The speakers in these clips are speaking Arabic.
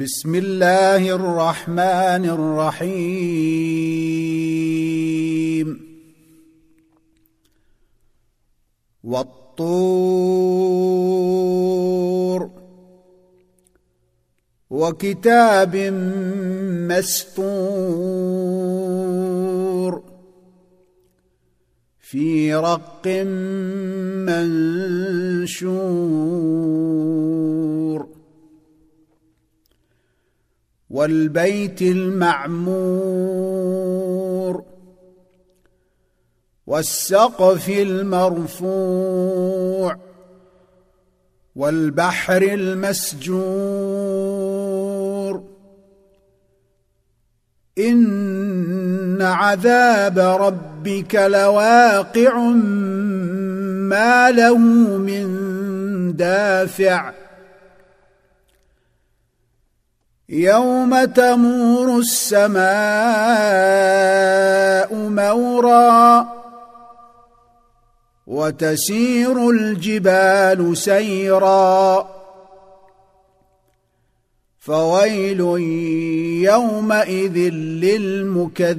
بسم الله الرحمن الرحيم. والطور. وكتاب مسطور في رق منشور. والبيت المعمور والسقف المرفوع والبحر المسجور إن عذاب ربك لواقع ما له من دافع يوم تمور السماء مورا وتسير الجبال سيرا فويل يومئذ للمكذبين.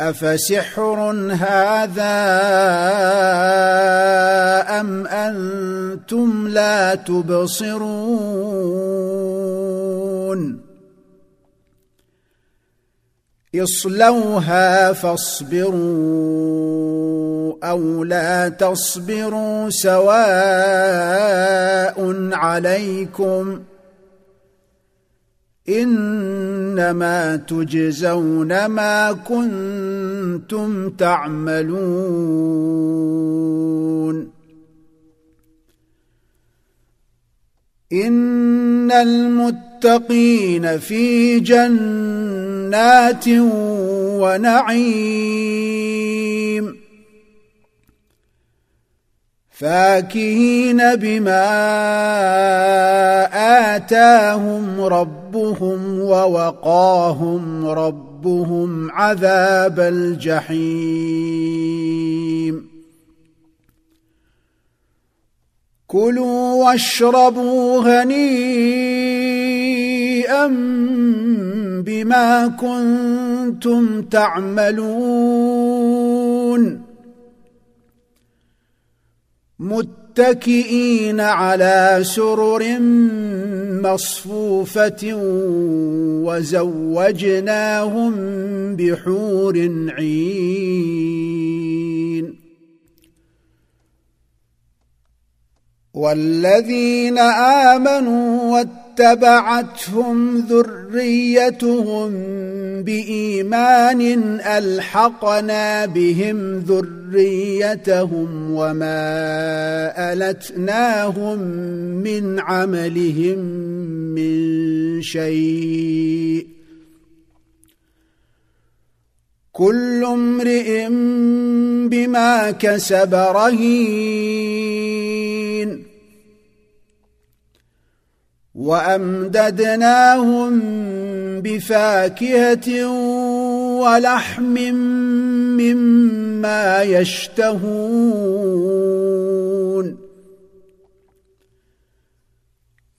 افسحر هذا ام أنتم لا تبصرون اصلوها فاصبروا أو لا تصبروا سواء عليكم انما تجزون ما كنتم تعملون. إن المتقين في جنات ونعيم. فاكهين بما آتاهم ربهم ووقاهم ربهم عذاب الجحيم. كلوا واشربوا هنيئا بما كنتم تعملون. متكئين على سرر مصفوفة وزوجناهم بحور عين. والذين آمنوا اتبعتهم ذريتهم بإيمان ألحقنا بهم ذريتهم وما ألتناهم من عملهم من شيء كل امرئ بما كسب رهين وأمددناهم بفاكهة ولحم مما يشتهون.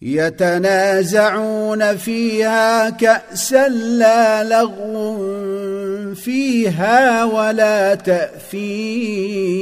يتنازعون فيها كأسا لا لغو فيها ولا تاثيم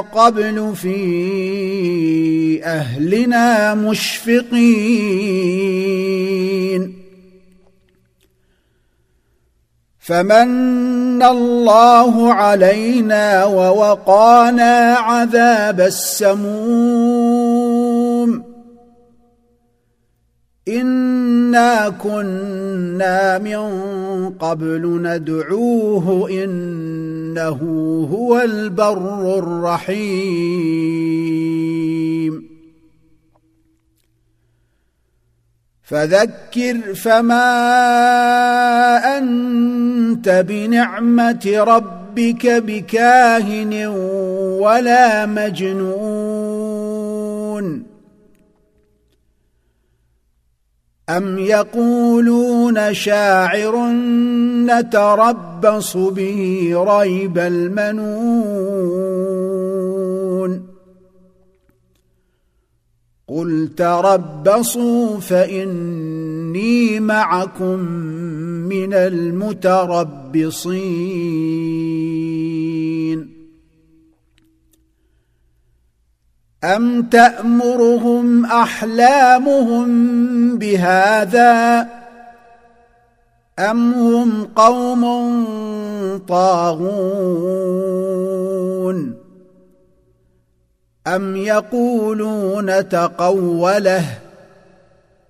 قبل في أهلنا مشفقين. فمن الله علينا ووقانا عذاب السموم. انا كنا من قبل ندعوه انه هو البر الرحيم فذكر فما انت بنعمه ربك بكاهن ولا مجنون ام يقولون شاعر نتربص به ريب المنون قل تربصوا فاني معكم من المتربصين ام تامرهم احلامهم بهذا ام هم قوم طاغون ام يقولون تقوله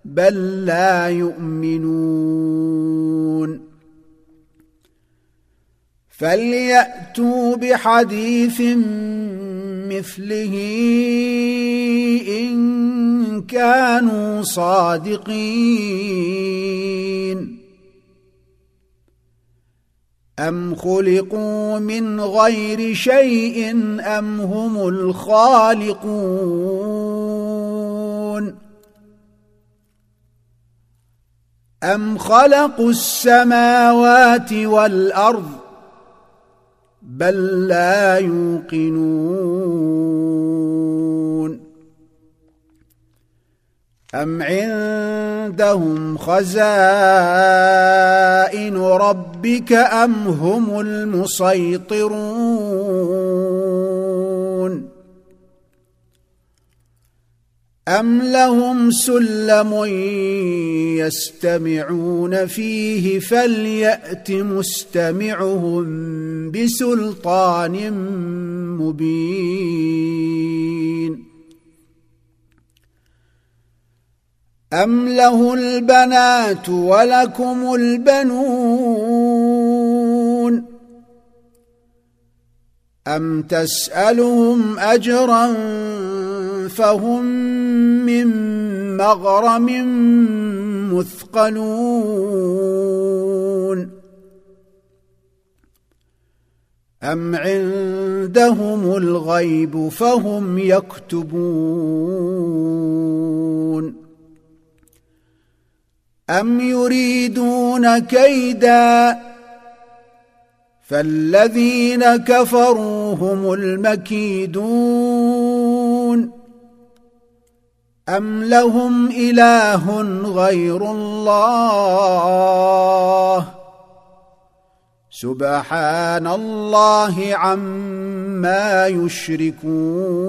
بل لا يؤمنون فلياتوا بحديث مثله إن كانوا صادقين. ام خلقوا من غير شيء ام هم الخالقون. ام خلقوا السماوات والارض بل لا يوقنون. أم عندهم خزائن ربك أم هم المسيطرون؟ ام لهم سلم يستمعون فيه فليات مستمعهم بسلطان مبين ام له البنات ولكم البنون أم تسألهم أجرا فهم من مغرم مثقلون أم عندهم الغيب فهم يكتبون أم يريدون كيدا فالذين كفروا هم المكيدون. أم لهم إله غير الله؟ سبحان الله عما يشركون.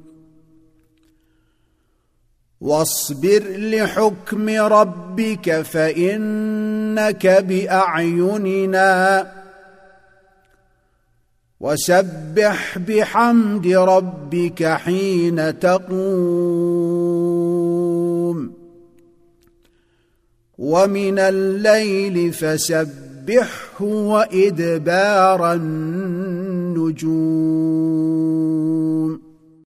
واصبر لحكم ربك فإنك بأعيننا. وسبح بحمد ربك حين تقوم. ومن الليل فسبحه وإدبار النجوم.